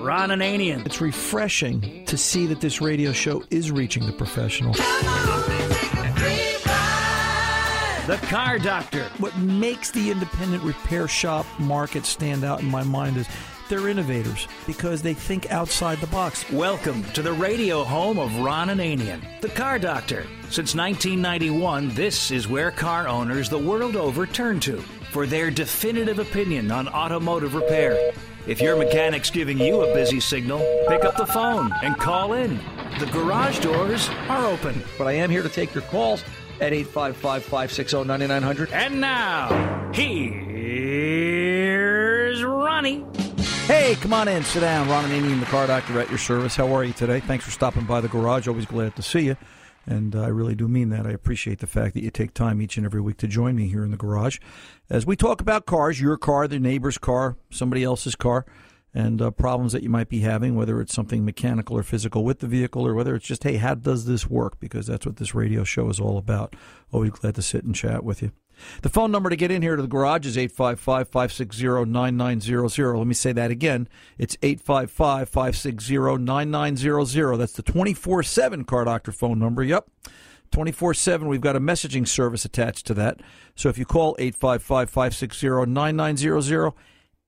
Ron Ananian. It's refreshing to see that this radio show is reaching the professional. The Car Doctor. What makes the independent repair shop market stand out in my mind is they're innovators because they think outside the box. Welcome to the radio home of Ron Ananian, the Car Doctor. Since 1991, this is where car owners the world over turn to for their definitive opinion on automotive repair. If your mechanic's giving you a busy signal, pick up the phone and call in. The garage doors are open. But I am here to take your calls at 855 560 9900. And now, here's Ronnie. Hey, come on in, sit down. Ron Ananian, the car doctor at your service. How are you today? Thanks for stopping by the garage. Always glad to see you. And I really do mean that. I appreciate the fact that you take time each and every week to join me here in the garage as we talk about cars, your car, the neighbor's car, somebody else's car, and uh, problems that you might be having, whether it's something mechanical or physical with the vehicle, or whether it's just, hey, how does this work? Because that's what this radio show is all about. Always glad to sit and chat with you. The phone number to get in here to the garage is 855 560 9900. Let me say that again. It's 855 560 9900. That's the 24 7 Car Doctor phone number. Yep. 24 7. We've got a messaging service attached to that. So if you call 855 560 9900,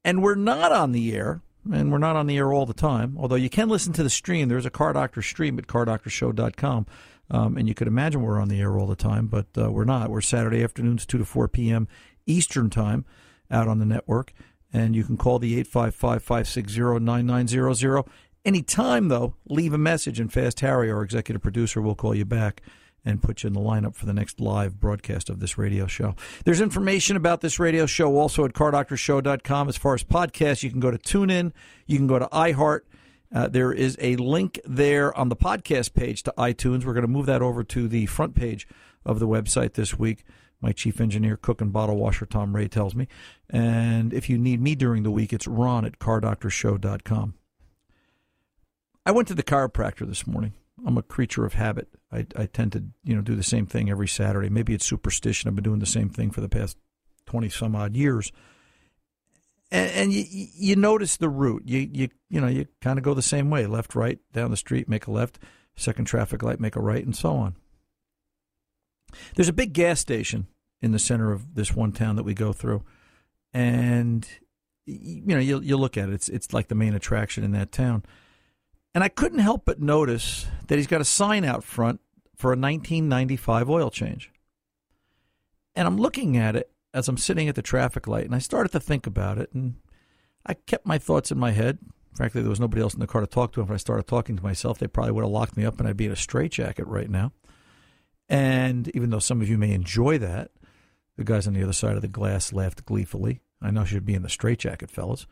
and we're not on the air, and we're not on the air all the time, although you can listen to the stream. There's a Car Doctor stream at cardoctorshow.com. Um, and you could imagine we're on the air all the time, but uh, we're not. We're Saturday afternoons, 2 to 4 p.m. Eastern Time out on the network. And you can call the 855 560 9900. Anytime, though, leave a message, and Fast Harry, our executive producer, will call you back and put you in the lineup for the next live broadcast of this radio show. There's information about this radio show also at cardoctorshow.com. As far as podcasts, you can go to TuneIn, you can go to iHeart, uh, there is a link there on the podcast page to iTunes. We're going to move that over to the front page of the website this week. My chief engineer, cook, and bottle washer, Tom Ray, tells me. And if you need me during the week, it's ron at cardoctorshow.com. I went to the chiropractor this morning. I'm a creature of habit. I, I tend to, you know, do the same thing every Saturday. Maybe it's superstition. I've been doing the same thing for the past 20 some odd years and, and you, you notice the route. You you you know you kind of go the same way, left, right, down the street, make a left, second traffic light, make a right, and so on. There's a big gas station in the center of this one town that we go through, and you know you you look at it. It's it's like the main attraction in that town, and I couldn't help but notice that he's got a sign out front for a 1995 oil change. And I'm looking at it, as I'm sitting at the traffic light, and I started to think about it, and I kept my thoughts in my head. Frankly, there was nobody else in the car to talk to. And if I started talking to myself, they probably would have locked me up, and I'd be in a straitjacket right now. And even though some of you may enjoy that, the guys on the other side of the glass laughed gleefully. I know she'd be in the straitjacket, fellas.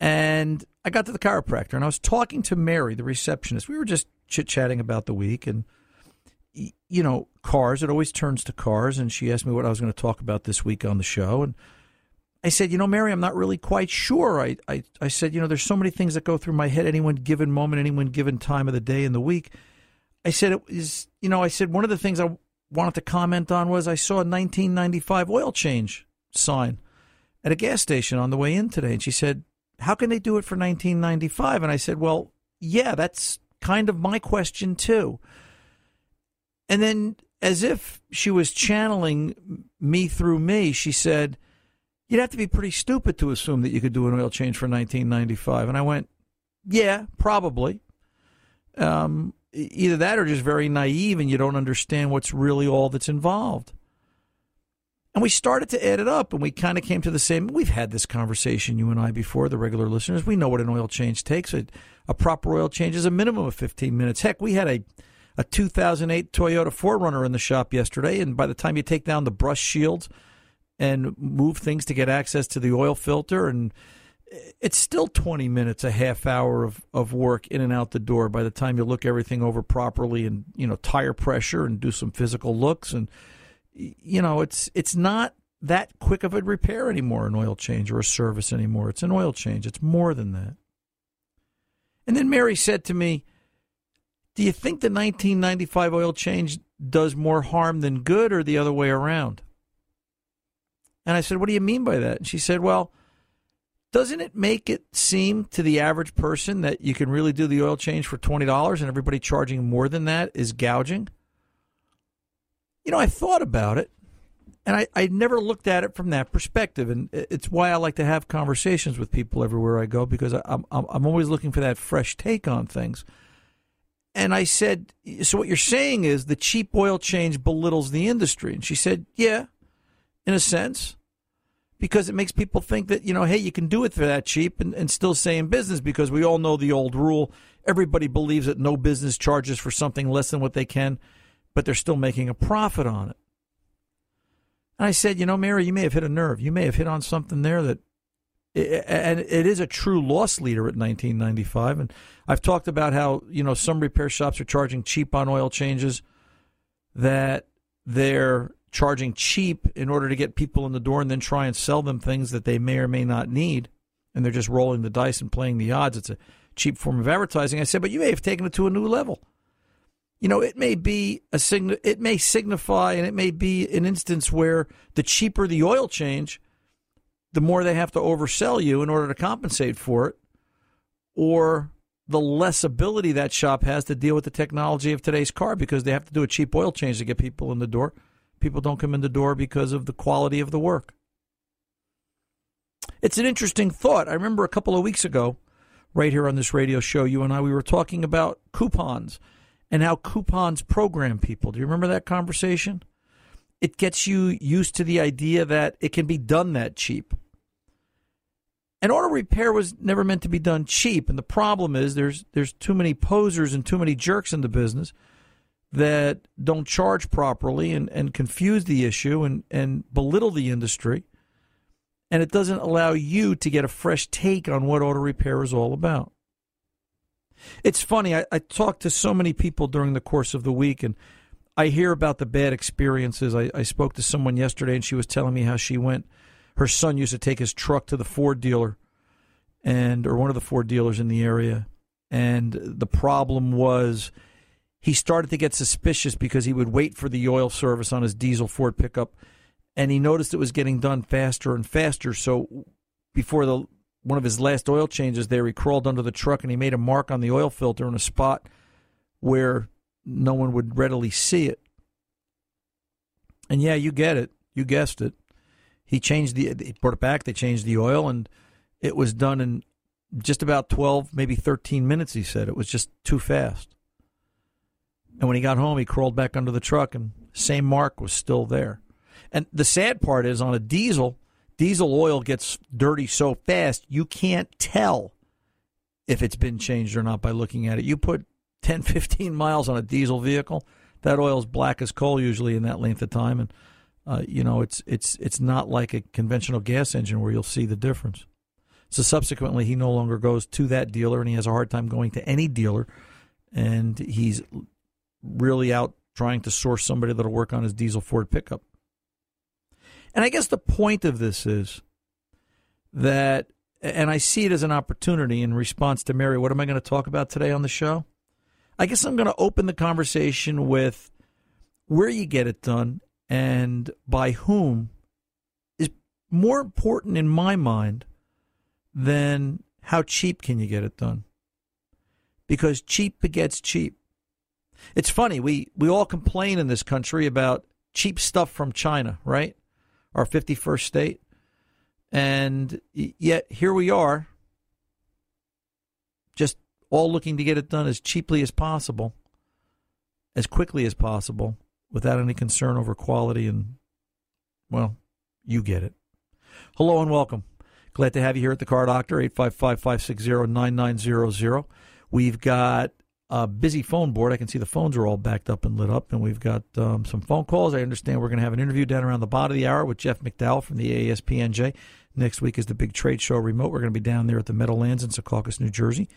And I got to the chiropractor, and I was talking to Mary, the receptionist. We were just chit chatting about the week, and you know, cars. It always turns to cars. And she asked me what I was going to talk about this week on the show. And I said, you know, Mary, I'm not really quite sure. I, I, I said, you know, there's so many things that go through my head any one given moment, any one given time of the day and the week. I said, it is, you know, I said, one of the things I wanted to comment on was I saw a 1995 oil change sign at a gas station on the way in today. And she said, how can they do it for 1995? And I said, well, yeah, that's kind of my question too. And then, as if she was channeling me through me, she said, You'd have to be pretty stupid to assume that you could do an oil change for 1995. And I went, Yeah, probably. Um, either that or just very naive and you don't understand what's really all that's involved. And we started to add it up and we kind of came to the same. We've had this conversation, you and I, before, the regular listeners. We know what an oil change takes. A, a proper oil change is a minimum of 15 minutes. Heck, we had a a 2008 Toyota 4Runner in the shop yesterday, and by the time you take down the brush shields and move things to get access to the oil filter, and it's still 20 minutes, a half hour of, of work in and out the door by the time you look everything over properly and, you know, tire pressure and do some physical looks. And, you know, it's, it's not that quick of a repair anymore, an oil change or a service anymore. It's an oil change. It's more than that. And then Mary said to me, do you think the 1995 oil change does more harm than good or the other way around? And I said, What do you mean by that? And she said, Well, doesn't it make it seem to the average person that you can really do the oil change for $20 and everybody charging more than that is gouging? You know, I thought about it and I, I never looked at it from that perspective. And it's why I like to have conversations with people everywhere I go because I'm, I'm, I'm always looking for that fresh take on things. And I said, So what you're saying is the cheap oil change belittles the industry? And she said, Yeah, in a sense because it makes people think that, you know, hey, you can do it for that cheap and, and still stay in business because we all know the old rule. Everybody believes that no business charges for something less than what they can, but they're still making a profit on it. And I said, you know, Mary, you may have hit a nerve. You may have hit on something there that, and it is a true loss leader at 1995. And I've talked about how, you know, some repair shops are charging cheap on oil changes, that they're charging cheap in order to get people in the door and then try and sell them things that they may or may not need. And they're just rolling the dice and playing the odds. It's a cheap form of advertising. I said, but you may have taken it to a new level. You know, it may be a sign, it may signify, and it may be an instance where the cheaper the oil change, the more they have to oversell you in order to compensate for it, or the less ability that shop has to deal with the technology of today's car because they have to do a cheap oil change to get people in the door people don't come in the door because of the quality of the work. It's an interesting thought. I remember a couple of weeks ago, right here on this radio show, you and I, we were talking about coupons and how coupons program people. Do you remember that conversation? It gets you used to the idea that it can be done that cheap. And auto repair was never meant to be done cheap, and the problem is there's there's too many posers and too many jerks in the business that don't charge properly and, and confuse the issue and, and belittle the industry. And it doesn't allow you to get a fresh take on what auto repair is all about. It's funny, I, I talked to so many people during the course of the week, and I hear about the bad experiences. I, I spoke to someone yesterday, and she was telling me how she went. Her son used to take his truck to the Ford dealer, and or one of the Ford dealers in the area, and the problem was he started to get suspicious because he would wait for the oil service on his diesel Ford pickup, and he noticed it was getting done faster and faster. So before the one of his last oil changes there, he crawled under the truck and he made a mark on the oil filter in a spot where no one would readily see it. And yeah, you get it. You guessed it. He changed the he brought it back, they changed the oil and it was done in just about 12, maybe 13 minutes he said. It was just too fast. And when he got home, he crawled back under the truck, and same mark was still there. And the sad part is on a diesel, diesel oil gets dirty so fast you can't tell if it's been changed or not by looking at it. You put 10, 15 miles on a diesel vehicle, that oil's black as coal usually in that length of time, and uh, you know it's it's it's not like a conventional gas engine where you'll see the difference. So subsequently, he no longer goes to that dealer, and he has a hard time going to any dealer, and he's really out trying to source somebody that'll work on his diesel Ford pickup. And I guess the point of this is that, and I see it as an opportunity in response to Mary. What am I going to talk about today on the show? I guess I'm going to open the conversation with where you get it done and by whom is more important in my mind than how cheap can you get it done. Because cheap begets cheap. It's funny, we, we all complain in this country about cheap stuff from China, right? Our 51st state. And yet here we are, just all looking to get it done as cheaply as possible, as quickly as possible, without any concern over quality. And, well, you get it. Hello and welcome. Glad to have you here at the Car Doctor, 855 560 9900. We've got a busy phone board. I can see the phones are all backed up and lit up, and we've got um, some phone calls. I understand we're going to have an interview down around the bottom of the hour with Jeff McDowell from the ASPNJ. Next week is the big trade show remote. We're going to be down there at the Meadowlands in Secaucus, New Jersey,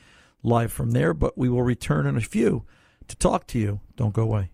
live from there. But we will return in a few to talk to you. Don't go away.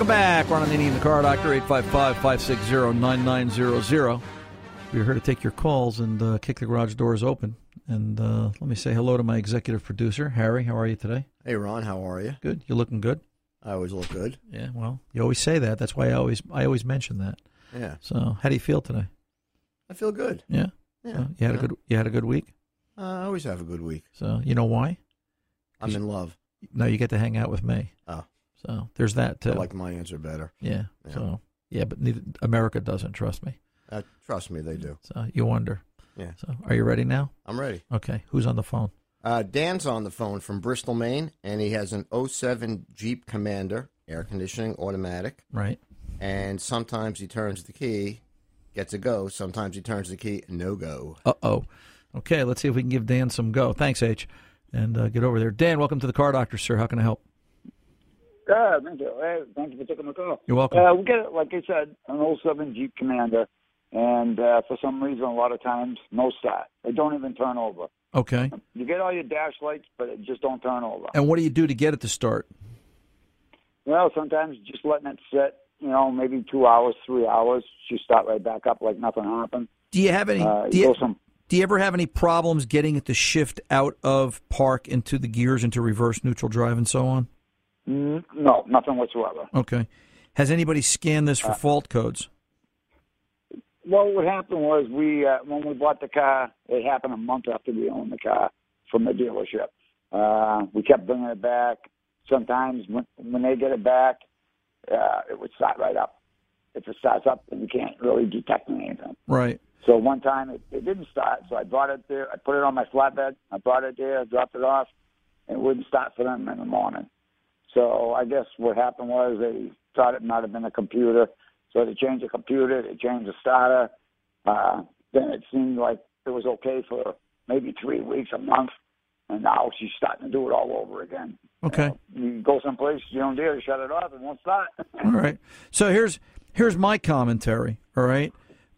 Welcome back. Ron Ananian, the car doctor, 855 560 9900. We're here to take your calls and uh, kick the garage doors open. And uh, let me say hello to my executive producer, Harry. How are you today? Hey, Ron. How are you? Good. You're looking good? I always look good. Yeah. Well, you always say that. That's why I always I always mention that. Yeah. So, how do you feel today? I feel good. Yeah. Yeah. Uh, you had a good you had a good week. Uh, I always have a good week. So you know why? I'm in love. No, you get to hang out with me. Oh. So there's that too. I like my answer better. yeah. Yeah. So yeah, but neither, America doesn't trust me. Uh, trust me, they do. So you wonder. Yeah. So are you ready now? I'm ready. Okay. Who's on the phone? Uh, Dan's on the phone from Bristol, Maine, and he has an 07 Jeep Commander, air conditioning, automatic. Right. And sometimes he turns the key, gets a go. Sometimes he turns the key, no go. Uh oh. Okay. Let's see if we can give Dan some go. Thanks, H. And uh, get over there. Dan, welcome to the Car Doctor, sir. How can I help? Yeah, thank you. Hey, thank you for taking the call. You're welcome. Uh, we get, like I said, an old 07 Jeep Commander, and uh, for some reason, a lot of times, no start. They don't even turn over. Okay. You get all your dash lights, but it just don't turn over. And what do you do to get it to start? Well, sometimes just letting it sit, you know, maybe two hours, three hours, you start right back up like nothing happened. Do you have any? Uh, do, you, some, do you ever have any problems getting it to shift out of park into the gears into reverse neutral drive and so on? No, nothing whatsoever. Okay. Has anybody scanned this for fault codes? Well, what happened was we uh, when we bought the car, it happened a month after we owned the car from the dealership. Uh, we kept bringing it back. Sometimes when when they get it back, uh, it would start right up. If it starts up, then you can't really detect anything. Right. So one time it, it didn't start, so I brought it there. I put it on my flatbed. I brought it there, dropped it off, and it wouldn't start for them in the morning. So I guess what happened was they thought it might have been a computer. So they changed the computer, they changed the starter. Uh, then it seemed like it was okay for maybe three weeks, a month, and now she's starting to do it all over again. Okay. You go someplace you don't dare to shut it off, it won't start. All right. So here's here's my commentary. All right.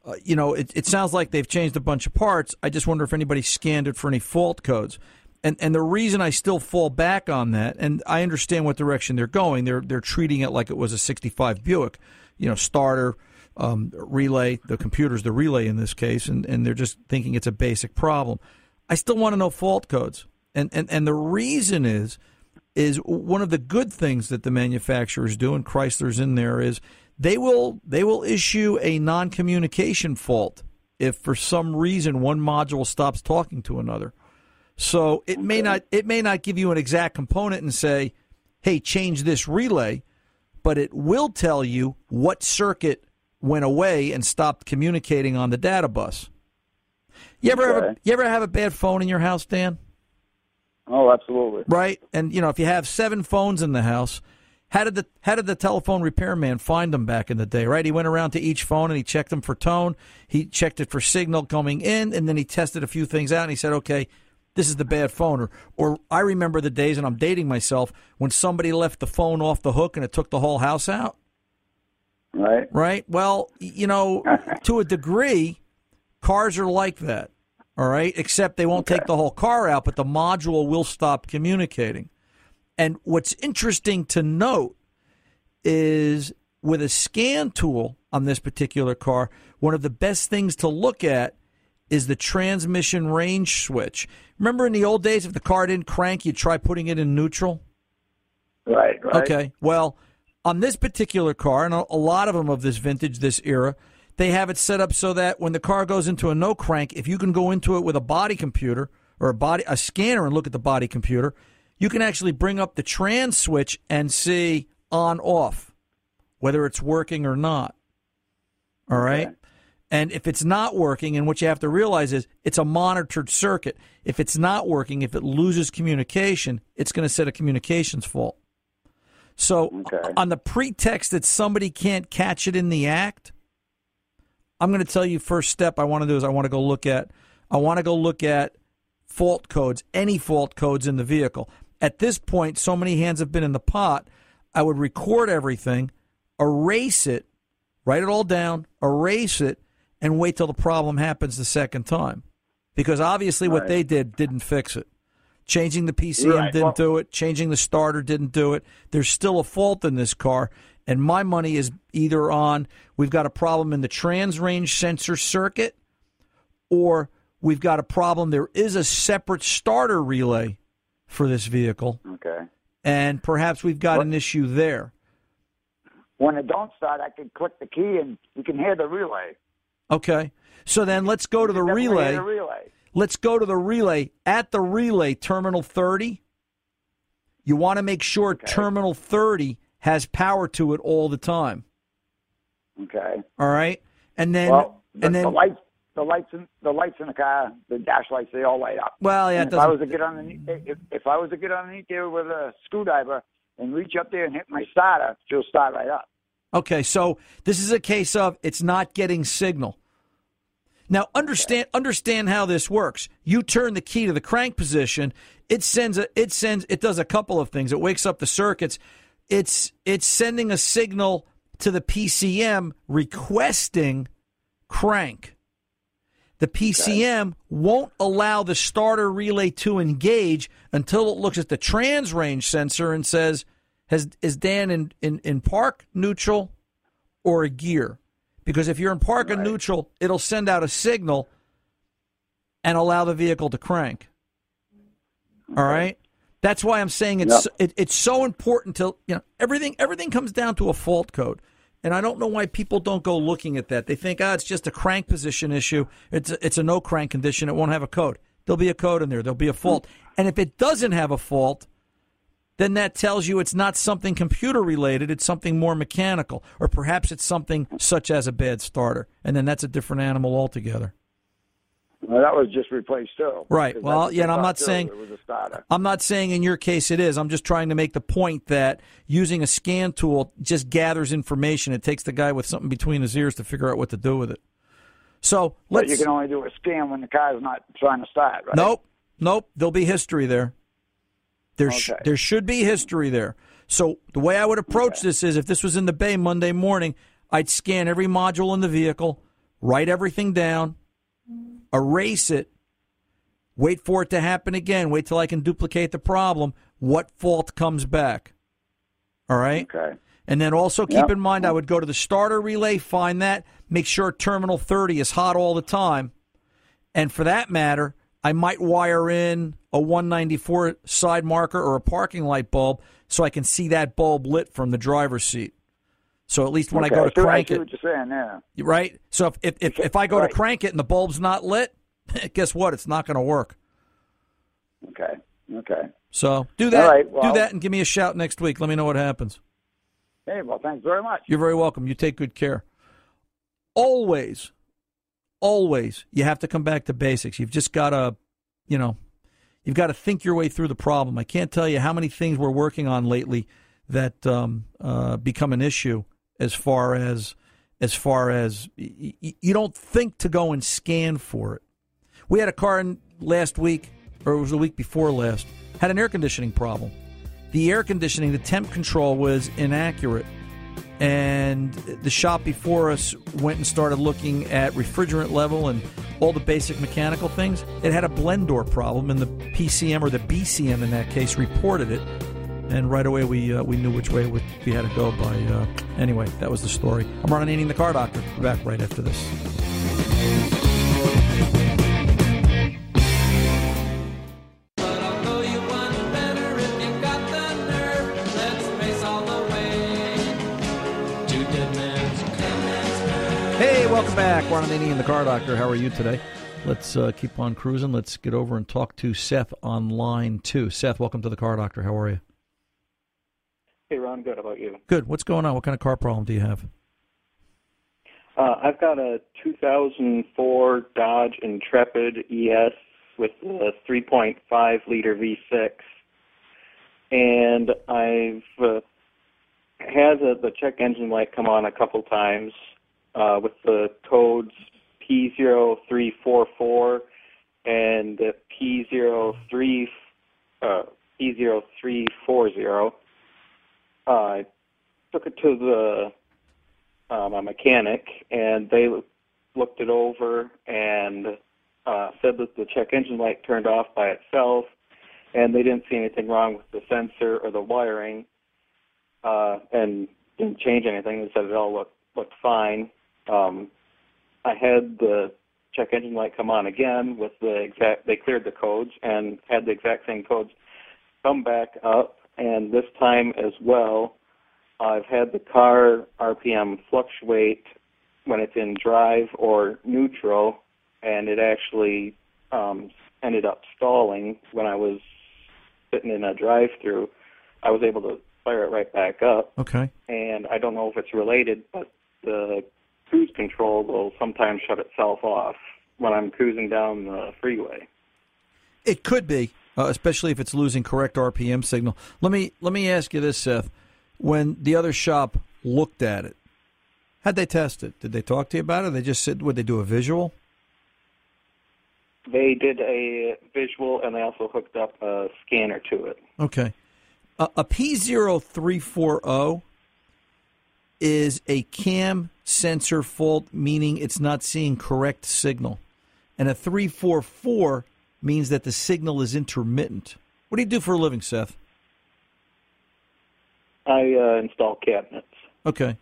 Uh, you know, it, it sounds like they've changed a bunch of parts. I just wonder if anybody scanned it for any fault codes. And and the reason I still fall back on that, and I understand what direction they're going. They're they're treating it like it was a '65 Buick, you know, starter, um, relay. The computer's the relay in this case, and, and they're just thinking it's a basic problem. I still want to know fault codes, and and and the reason is is one of the good things that the manufacturers do, and Chrysler's in there, is they will they will issue a non-communication fault if for some reason one module stops talking to another. So it may not it may not give you an exact component and say, "Hey, change this relay," but it will tell you what circuit went away and stopped communicating on the data bus. You ever have a, you ever have a bad phone in your house, Dan? oh, absolutely. right? And you know, if you have seven phones in the house, how did the how did the telephone repairman find them back in the day? Right? He went around to each phone and he checked them for tone. He checked it for signal coming in, and then he tested a few things out. And he said, "Okay, this is the bad phone." Or, or I remember the days, and I'm dating myself when somebody left the phone off the hook and it took the whole house out. Right? Right? Well, you know, to a degree, cars are like that. All right? Except they won't take the whole car out, but the module will stop communicating. And what's interesting to note is with a scan tool on this particular car, one of the best things to look at is the transmission range switch. Remember in the old days, if the car didn't crank, you'd try putting it in neutral? Right, right. Okay. Well, on this particular car, and a a lot of them of this vintage, this era, they have it set up so that when the car goes into a no crank, if you can go into it with a body computer or a body a scanner and look at the body computer, you can actually bring up the trans switch and see on off whether it's working or not. All right. Okay. And if it's not working, and what you have to realize is it's a monitored circuit. If it's not working, if it loses communication, it's going to set a communications fault. So, Okay. on the pretext that somebody can't catch it in the act, I'm going to tell you first step I want to do is I want to go look at I want to go look at fault codes, any fault codes in the vehicle. At this point, so many hands have been in the pot, I would record everything, erase it, write it all down, erase it, and wait till the problem happens the second time. Because obviously what Right. they did didn't fix it. Changing the PCM Right, didn't well- do it. Changing the starter didn't do it. There's still a fault in this car. And my money is either on we've got a problem in the trans range sensor circuit, or we've got a problem. There is a separate starter relay for this vehicle, Okay. and perhaps we've got an issue there. When it don't start, I can click the key and you can hear the relay. Okay. So then let's go to the relay. The relay. Let's go to the relay. At the relay, terminal 30, you want to make sure terminal 30 has power to it all the time. Okay. All right? And then well, the, and then the lights, the lights, in, the lights in the car, the dash lights, they all light up. well, yeah, it if I was to get underneath, if, if I was to get underneath there with a screwdriver and reach up there and hit my starter, she'll start right up. Okay, so this is a case of it's not getting signal. Now understand understand how this works. You turn the key to the crank position, it sends a it sends it does a couple of things. It wakes up the circuits. It's it's sending a signal to the PCM requesting crank. The PCM won't allow the starter relay to engage until it looks at the trans range sensor and says, "Has is Dan in, in, in park, neutral, or a gear?" Because if you're in park and neutral, it'll send out a signal and allow the vehicle to crank. All right. That's why I'm saying it's it, it's so important to you know everything everything comes down to a fault code. And I don't know why people don't go looking at that. They think, ah, it's just a crank position issue. It's a, it's a no crank condition. It won't have a code. There'll be a code in there. There'll be a fault. And if it doesn't have a fault, then that tells you it's not something computer related. It's something more mechanical, or perhaps it's something such as a bad starter. And then that's a different animal altogether. Well, that was just replaced too. Right. Well, yeah, I'm not saying- it was a starter. I'm not saying in your case it is. I'm just trying to make the point that using a scan tool just gathers information. It takes the guy with something between his ears to figure out what to do with it. So But let's. you can only do a scan when the car's not trying to start, right? Nope, nope. There'll be history there. There, sh- there should be history there. So the way I would approach this is, if this was in the bay Monday morning, I'd scan every module in the vehicle, write everything down, erase it, wait for it to happen again, wait till I can duplicate the problem. What fault comes back? All right. Okay. And then also keep Yep. in mind, I would go to the starter relay, find that, make sure terminal 30 is hot all the time. And for that matter, I might wire in a 194 side marker or a parking light bulb so I can see that bulb lit from the driver's seat. So at least when okay. I go to crank it, what you're saying there. right? So if, if, if, if I go Right. to crank it and the bulb's not lit, guess what? It's not going to work. Okay. Okay. So do that. Right, do that and give me a shout next week. Let me know what happens. Hey, well, thanks very much. You're very welcome. You take good care. Always, always, you have to come back to basics. You've just got to, you know, you've got to think your way through the problem. I can't tell you how many things we're working on lately that um, uh, become an issue as far as as far as y- y- you don't think to go and scan for it. We had a car in last week, or it was the week before last, had an air conditioning problem. The air conditioning, the temp control was inaccurate and the shop before us went and started looking at refrigerant level and all the basic mechanical things. It had a blend door problem, and the PCM or the BCM in that case reported it. And right away we uh, we knew which way we had to go. By uh, anyway, that was the story. I'm Ron Ananian the car doctor. We're back right after this. Welcome back. Ron and the car doctor. How are you today? Let's uh, keep on cruising. Let's get over and talk to Seth on line two. Seth, welcome to the car doctor. How are you? Hey, Ron, good. How about you? Good. What's going on? What kind of car problem do you have? Uh, I've got a 2004 Dodge Intrepid ES with a 3.5 liter V6, and I've uh, had the check engine light come on a couple times uh, with the codes P0344 and P03 uh, P0340. Uh, I took it to the uh, my mechanic, and they looked it over and uh, said that the check engine light turned off by itself, and they didn't see anything wrong with the sensor or the wiring. Uh, and didn't change anything. They said it all looked looked fine. Um, I had the check engine light come on again with the exact. They cleared the codes and had the exact same codes come back up, and this time as well, I've had the car RPM fluctuate when it's in drive or neutral, and it actually um, ended up stalling when I was sitting in a drive-through. I was able to fire it right back up. Okay. And I don't know if it's related, but the cruise control will sometimes shut itself off when I'm cruising down the freeway. It could be, uh, especially if it's losing correct RPM signal. Let me let me ask you this, Seth. When the other shop looked at it, how'd they test it? Did they talk to you about it? They just said, would they do a visual? They did a visual, and they also hooked up a scanner to it. Okay. Uh, a P0340 is a cam sensor fault, meaning it's not seeing correct signal. And a 344 means that the signal is intermittent. What do you do for a living, Seth? I uh, install cabinets. Okay.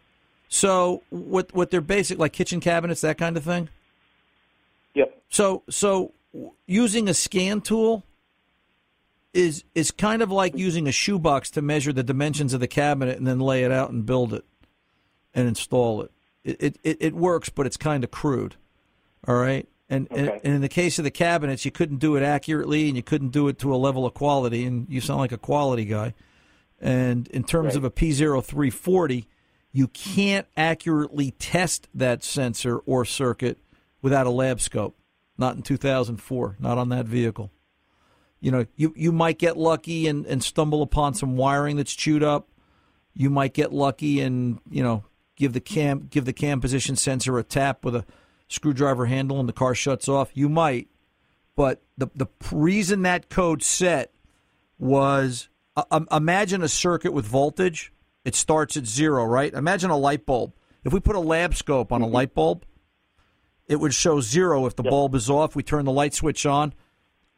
So what what they're basic like kitchen cabinets, that kind of thing? Yep. So so using a scan tool is is kind of like using a shoebox to measure the dimensions of the cabinet and then lay it out and build it and install it. It it, it works, but it's kind of crude. All right. And, Okay. and and in the case of the cabinets, you couldn't do it accurately, and you couldn't do it to a level of quality. And you sound like a quality guy. And in terms Right. of a P0340, you can't accurately test that sensor or circuit without a lab scope. Not in 2004, not on that vehicle. You know, you, you might get lucky and, and stumble upon some wiring that's chewed up. You might get lucky and, you know, give the cam give the cam position sensor a tap with a screwdriver handle and the car shuts off. You might. But the the reason that code set was uh, um, imagine a circuit with voltage. It starts at zero, right? Imagine a light bulb. If we put a lab scope on a light bulb, it would show zero if the bulb is off. We turn the light switch on.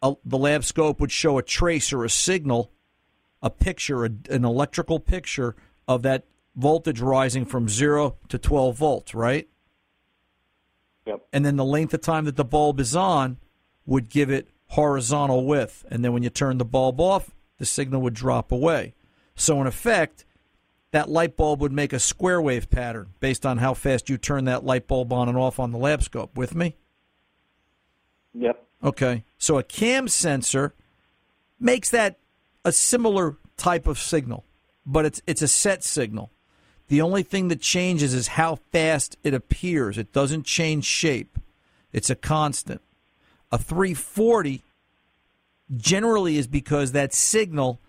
The lab scope would show a trace or a signal, a picture, a, an electrical picture of that voltage rising from zero to 12 volts, right? Yep. And then the length of time that the bulb is on would give it horizontal width. And then when you turn the bulb off, the signal would drop away. So, in effect, that light bulb would make a square wave pattern based on how fast you turn that light bulb on and off on the lab scope. With me? Yep. Okay. So a cam sensor makes that a similar type of signal, but it's it's a set signal. The only thing that changes is how fast it appears. It doesn't change shape. It's a constant. A 340 generally is because that signal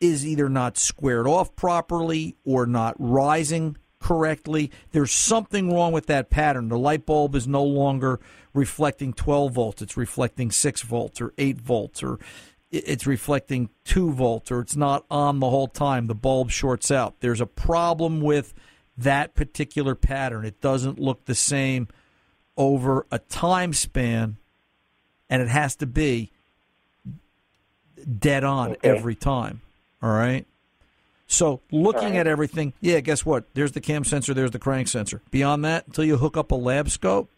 is either not squared off properly or not rising correctly. There's something wrong with that pattern. The light bulb is no longer reflecting 12 volts, it's reflecting 6 volts or 8 volts or it's reflecting 2 volts or it's not on the whole time. The bulb shorts out. There's a problem with that particular pattern. It doesn't look the same over a time span and it has to be dead on Okay. every time. All right. So looking right. at everything, yeah, guess what? There's the cam sensor, there's the crank sensor. Beyond that, until you hook up a lab scope,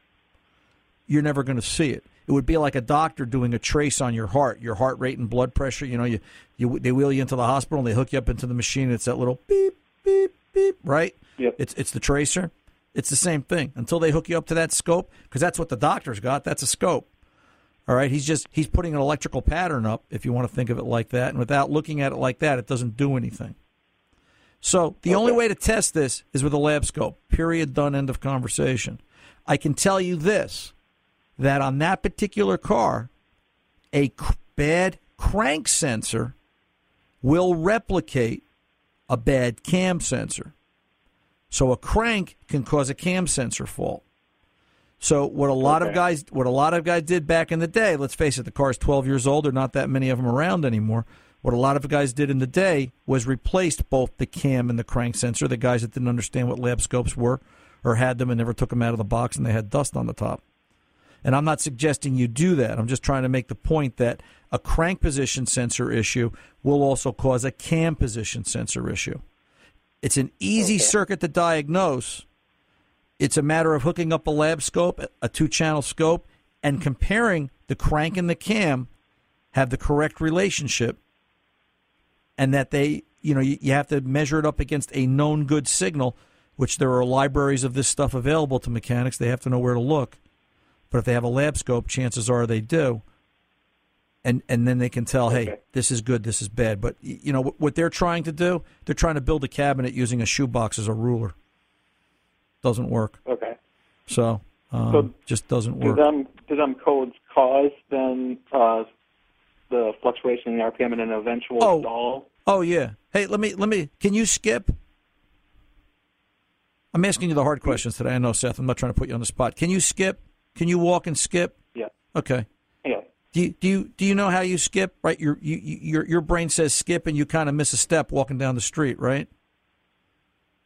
you're never going to see it. It would be like a doctor doing a trace on your heart, your heart rate and blood pressure. You know, you, you they wheel you into the hospital and they hook you up into the machine. And It's that little beep, beep, beep, right? Yep. It's it's the tracer. It's the same thing until they hook you up to that scope because that's what the doctor's got. That's a scope. All right, he's just he's putting an electrical pattern up if you want to think of it like that, and without looking at it like that, it doesn't do anything. So the only way to test this is with a lab scope. Period. Done. End of conversation. I can tell you this: that on that particular car, a cr- bad crank sensor will replicate a bad cam sensor. So a crank can cause a cam sensor fault. So what a lot of guys what a lot of guys did back in the day, let's face it, the car's 12 years old, there are not that many of them around anymore. What a lot of guys did in the day was replaced both the cam and the crank sensor. The guys that didn't understand what lab scopes were or had them and never took them out of the box and they had dust on the top. And I'm not suggesting you do that. I'm just trying to make the point that a crank position sensor issue will also cause a cam position sensor issue. It's an easy Okay. circuit to diagnose. It's a matter of hooking up a lab scope, a two channel scope, and comparing the crank and the cam have the correct relationship and that they, you know, you, you have to measure it up against a known good signal, which there are libraries of this stuff available to mechanics. They have to know where to look. But if they have a lab scope, chances are they do. And and then they can tell, hey, Okay. this is good, this is bad. But you know what, what they're trying to do? They're trying to build a cabinet using a shoebox as a ruler. Doesn't work. Okay. So, um, So just doesn't Do work. them do them codes cause then uh, the fluctuation in the RPM and an eventual Oh. stall? Oh yeah. Hey, let me let me. Can you skip? I'm asking you the hard questions today. I know, Seth. I'm not trying to put you on the spot. Can you skip? Can you walk and skip? Yeah. Okay. Yeah. Do you do you do you know how you skip? Right. Your you, you- your your brain says skip, and you kind of miss a step walking down the street. Right.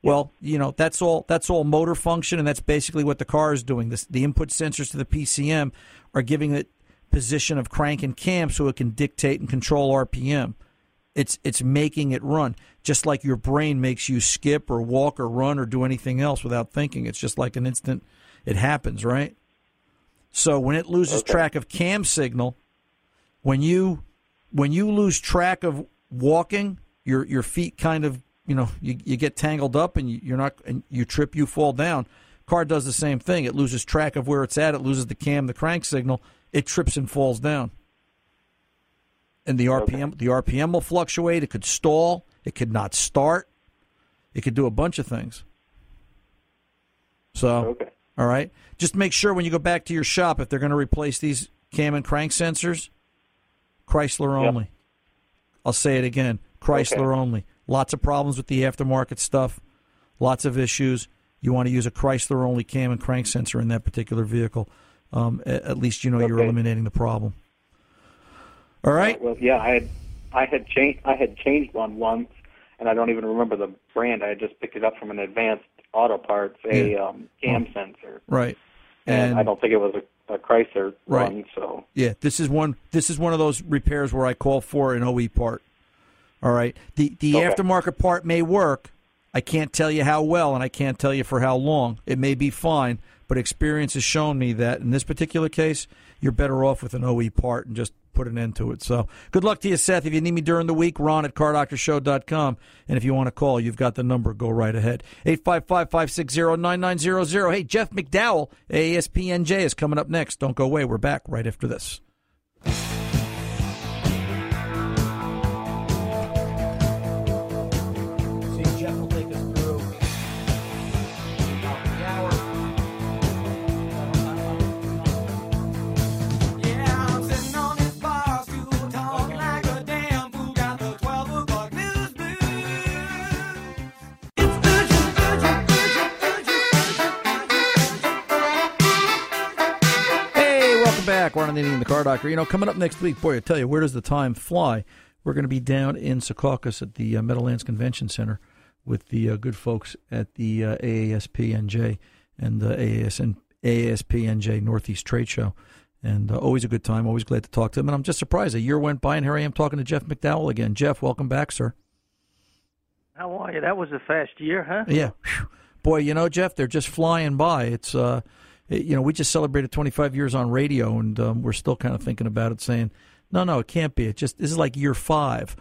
Well, you know that's all. That's all motor function, and that's basically what the car is doing. This, the input sensors to the PCM are giving it position of crank and cam, so it can dictate and control RPM. It's it's making it run, just like your brain makes you skip or walk or run or do anything else without thinking. It's just like an instant. It happens, right? So when it loses Okay. track of cam signal, when you when you lose track of walking, your your feet kind of you know you, you get tangled up and you, you're not and you trip, you fall down. Car does the same thing. It loses track of where it's at. It loses the cam, the crank signal. It trips and falls down. And the RPM the RPM will fluctuate. It could stall. It could not start. It could do a bunch of things. So Okay. all right. Just make sure when you go back to your shop, if they're going to replace these cam and crank sensors, Chrysler Yep. only. I'll say it again Chrysler Okay. only. Lots of problems with the aftermarket stuff, lots of issues. You want to use a Chrysler only cam and crank sensor in that particular vehicle. Um, at least you know you're eliminating the problem. All right. Well, yeah, I had I had changed I had changed one once, and I don't even remember the brand. I had just picked it up from an advanced auto parts, a Yeah. um, cam sensor, Right. And, And I don't think it was a, a Chrysler Right. one. So Yeah, this is one. This is one of those repairs where I call for an OE part. All right, the the Okay. aftermarket part may work. I can't tell you how well, and I can't tell you for how long. It may be fine, but experience has shown me that in this particular case, you're better off with an OE part and just put an end to it. So, good luck to you, Seth. If you need me during the week, Ron at cardoctorshow.com. And if you want to call, you've got the number. Go right ahead. 855 560 9900. Hey, Jeff McDowell, ASPNJ, is coming up next. Don't go away. We're back right after this. Back. Ron and Andy and the Car Doctor. You know, coming up next week, boy, I tell you, where does the time fly? We're going to be down in Secaucus at the uh, Meadowlands Convention Center with the uh, good folks at the uh, AASPNJ and the AASN, AASPNJ Northeast Trade Show. And uh, always a good time. Always glad to talk to them. And I'm just surprised. A year went by, and here I am talking to Jeff McDowell again. Jeff, welcome back, sir. How are you? That was a fast year, huh? Yeah. Boy, you know, Jeff, they're just flying by. It's, uh, you know, we just celebrated 25 years on radio, and um, we're still kind of thinking about it, saying, no, no, it can't be. It just this is like year five.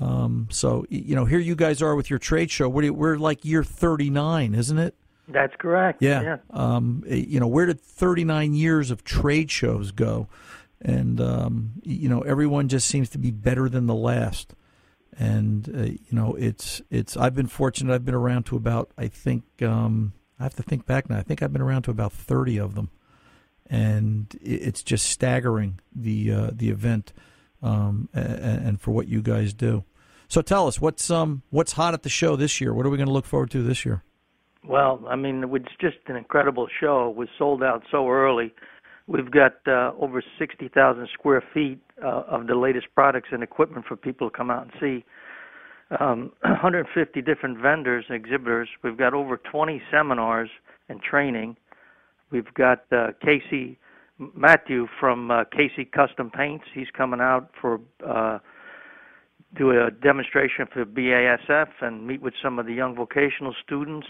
Um, so you know, here you guys are with your trade show. We're, we're like year 39, isn't it? That's correct. Yeah. Um, eh, you know, where did 39 years of trade shows go? And um, you know, everyone just seems to be better than the last. And uh, you know, it's it's. I've been fortunate. I've been around to about. I think um, I have to think back now. I think I've been around to about 30 of them, and it's just staggering the uh, the event um, a- a- and for what you guys do. So tell us what's um what's hot at the show this year. What are we going to look forward to this year? Well, I mean, it was just an incredible show. It was sold out so early. We've got uh, over 60,000 square feet uh, of the latest products and equipment for people to come out and see. Um, 150 different vendors and exhibitors. We've got over 20 seminars and training. We've got uh, Casey Matthew from uh, Casey Custom Paints. He's coming out for uh, do a demonstration for BASF and meet with some of the young vocational students.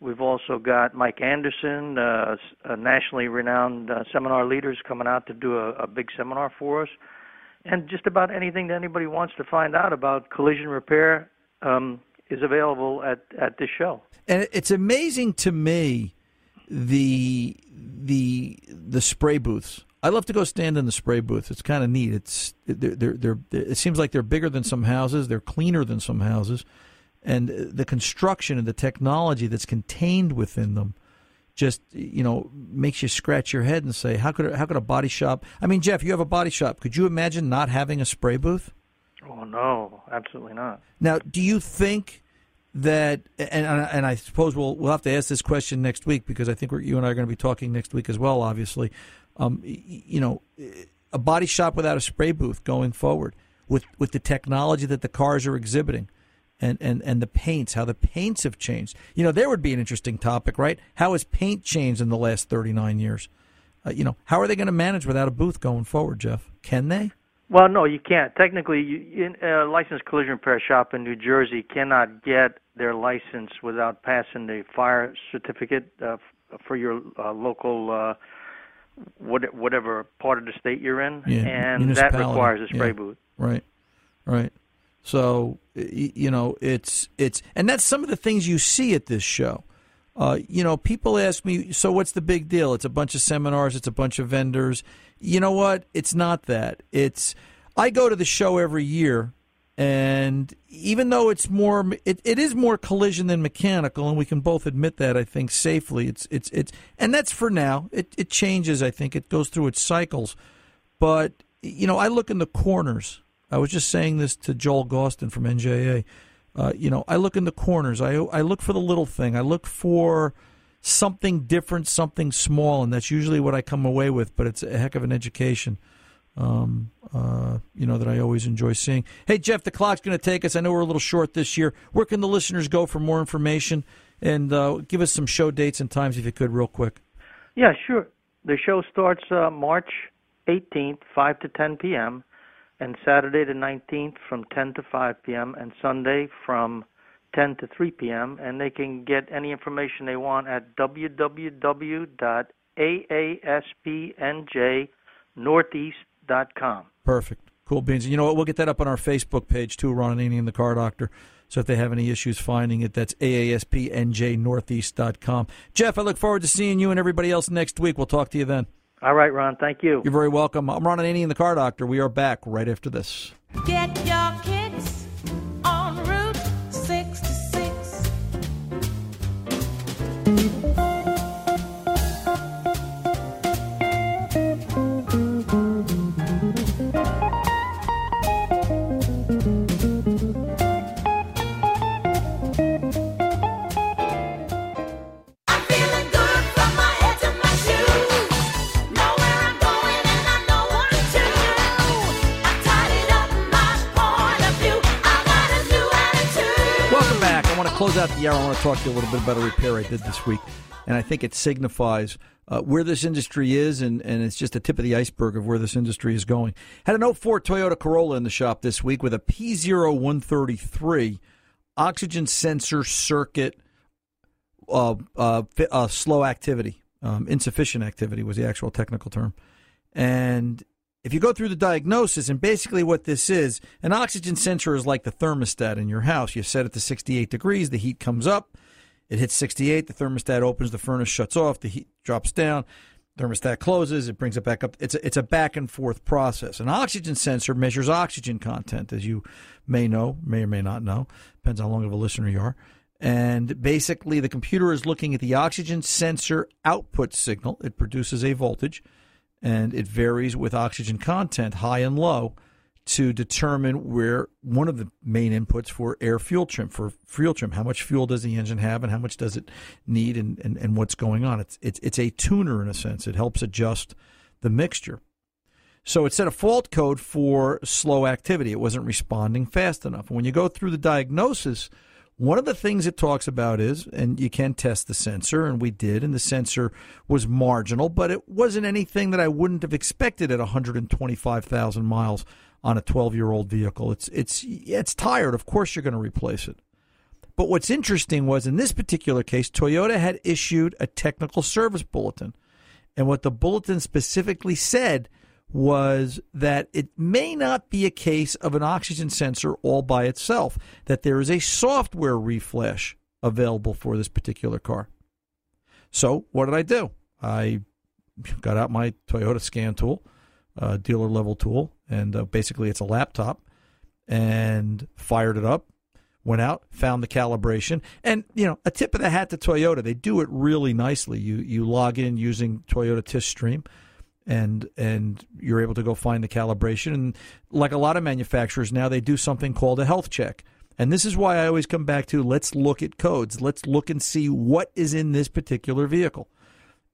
We've also got Mike Anderson, uh, a nationally renowned uh, seminar leaders, coming out to do a, a big seminar for us. And just about anything that anybody wants to find out about collision repair um, is available at, at this show. And it's amazing to me the the the spray booths. I love to go stand in the spray booth. It's kind of neat. It's they're, they're, they're it seems like they're bigger than some houses. They're cleaner than some houses, and the construction and the technology that's contained within them just you know makes you scratch your head and say how could how could a body shop? I mean, Jeff, you have a body shop. Could you imagine not having a spray booth? Oh no, absolutely not. Now, do you think that, and and I suppose we'll we'll have to ask this question next week because I think we're, you and I are going to be talking next week as well. Obviously, um, you know, a body shop without a spray booth going forward with with the technology that the cars are exhibiting. And, and, and the paints, how the paints have changed. You know, there would be an interesting topic, right? How has paint changed in the last 39 years? Uh, you know, how are they going to manage without a booth going forward, Jeff? Can they? Well, no, you can't. Technically, you, in, a licensed collision repair shop in New Jersey cannot get their license without passing the fire certificate uh, for your uh, local, uh, what, whatever part of the state you're in, Yeah, and that requires a spray yeah. booth. Right, right. So you know, it's it's, and that's some of the things you see at this show. Uh, you know, people ask me, so what's the big deal? It's a bunch of seminars, it's a bunch of vendors. You know what? It's not that. It's I go to the show every year, and even though it's more, it, it is more collision than mechanical, and we can both admit that. I think safely. It's it's it's, and that's for now. It it changes. I think it goes through its cycles, but you know, I look in the corners. I was just saying this to Joel Gostin from NJA. Uh, you know, I look in the corners. I I look for the little thing. I look for something different, something small, and that's usually what I come away with. But it's a heck of an education. Um, uh, you know that I always enjoy seeing. Hey Jeff, the clock's going to take us. I know we're a little short this year. Where can the listeners go for more information? And uh, give us some show dates and times if you could, real quick. Yeah, sure. The show starts uh, March 18th, 5 to 10 p.m., and Saturday the 19th from 10 to 5 p.m., and Sunday from 10 to 3 p.m. And they can get any information they want at www.aaspnjnortheast.com. Perfect. Cool beans. And you know what? We'll get that up on our Facebook page too, Ron and Ananian and the Car Doctor. So if they have any issues finding it, that's aaspnjnortheast.com. Jeff, I look forward to seeing you and everybody else next week. We'll talk to you then. All right, Ron. Thank you. You're very welcome. I'm Ron Ananian and the Car Doctor. We are back right after this. Get your the hour. I want to talk to you a little bit about a repair I did this week, and I think it signifies uh, where this industry is, and, and it's just the tip of the iceberg of where this industry is going. Had an 04 Toyota Corolla in the shop this week with a P0133 oxygen sensor circuit, uh, uh, uh, slow activity, um, insufficient activity was the actual technical term, and if you go through the diagnosis, and basically what this is, an oxygen sensor is like the thermostat in your house. You set it to 68 degrees, the heat comes up, it hits 68, the thermostat opens, the furnace shuts off, the heat drops down, thermostat closes, it brings it back up. It's a, it's a back and forth process. An oxygen sensor measures oxygen content, as you may know, may or may not know, depends how long of a listener you are. And basically, the computer is looking at the oxygen sensor output signal. It produces a voltage and it varies with oxygen content, high and low, to determine where one of the main inputs for air fuel trim for fuel trim. How much fuel does the engine have, and how much does it need, and, and, and what's going on? It's it's it's a tuner in a sense. It helps adjust the mixture. So it set a fault code for slow activity. It wasn't responding fast enough. When you go through the diagnosis, one of the things it talks about is, and you can test the sensor, and we did, and the sensor was marginal, but it wasn't anything that I wouldn't have expected at 125,000 miles on a 12 year old vehicle. It's it's it's tired. Of course, you're going to replace it. But what's interesting was in this particular case, Toyota had issued a technical service bulletin, and what the bulletin specifically said was that it may not be a case of an oxygen sensor all by itself, that there is a software reflash available for this particular car. So, what did I do? I got out my Toyota scan tool, uh, dealer level tool, and uh, basically it's a laptop, and fired it up. Went out, found the calibration, and you know, a tip of the hat to Toyota. They do it really nicely. You you log in using Toyota Techstream, and and you're able to go find the calibration. And like a lot of manufacturers now, they do something called a health check. And this is why I always come back to let's look at codes. Let's look and see what is in this particular vehicle.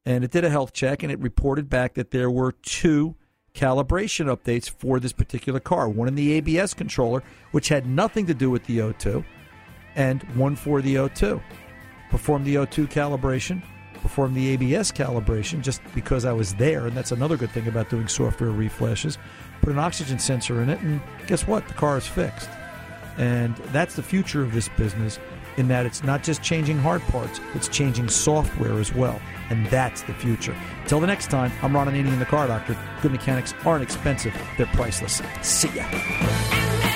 And it did a health check and it reported back that there were two calibration updates for this particular car one in the ABS controller, which had nothing to do with the O2, and one for the O2. Performed the O2 calibration, performed the ABS calibration just because I was there, and that's another good thing about doing software reflashes. Put an oxygen sensor in it, and guess what? The car is fixed. And that's the future of this business in that it's not just changing hard parts, it's changing software as well. And that's the future. Till the next time, I'm Ron Ananian, the Car Doctor. Good mechanics aren't expensive, they're priceless. See ya.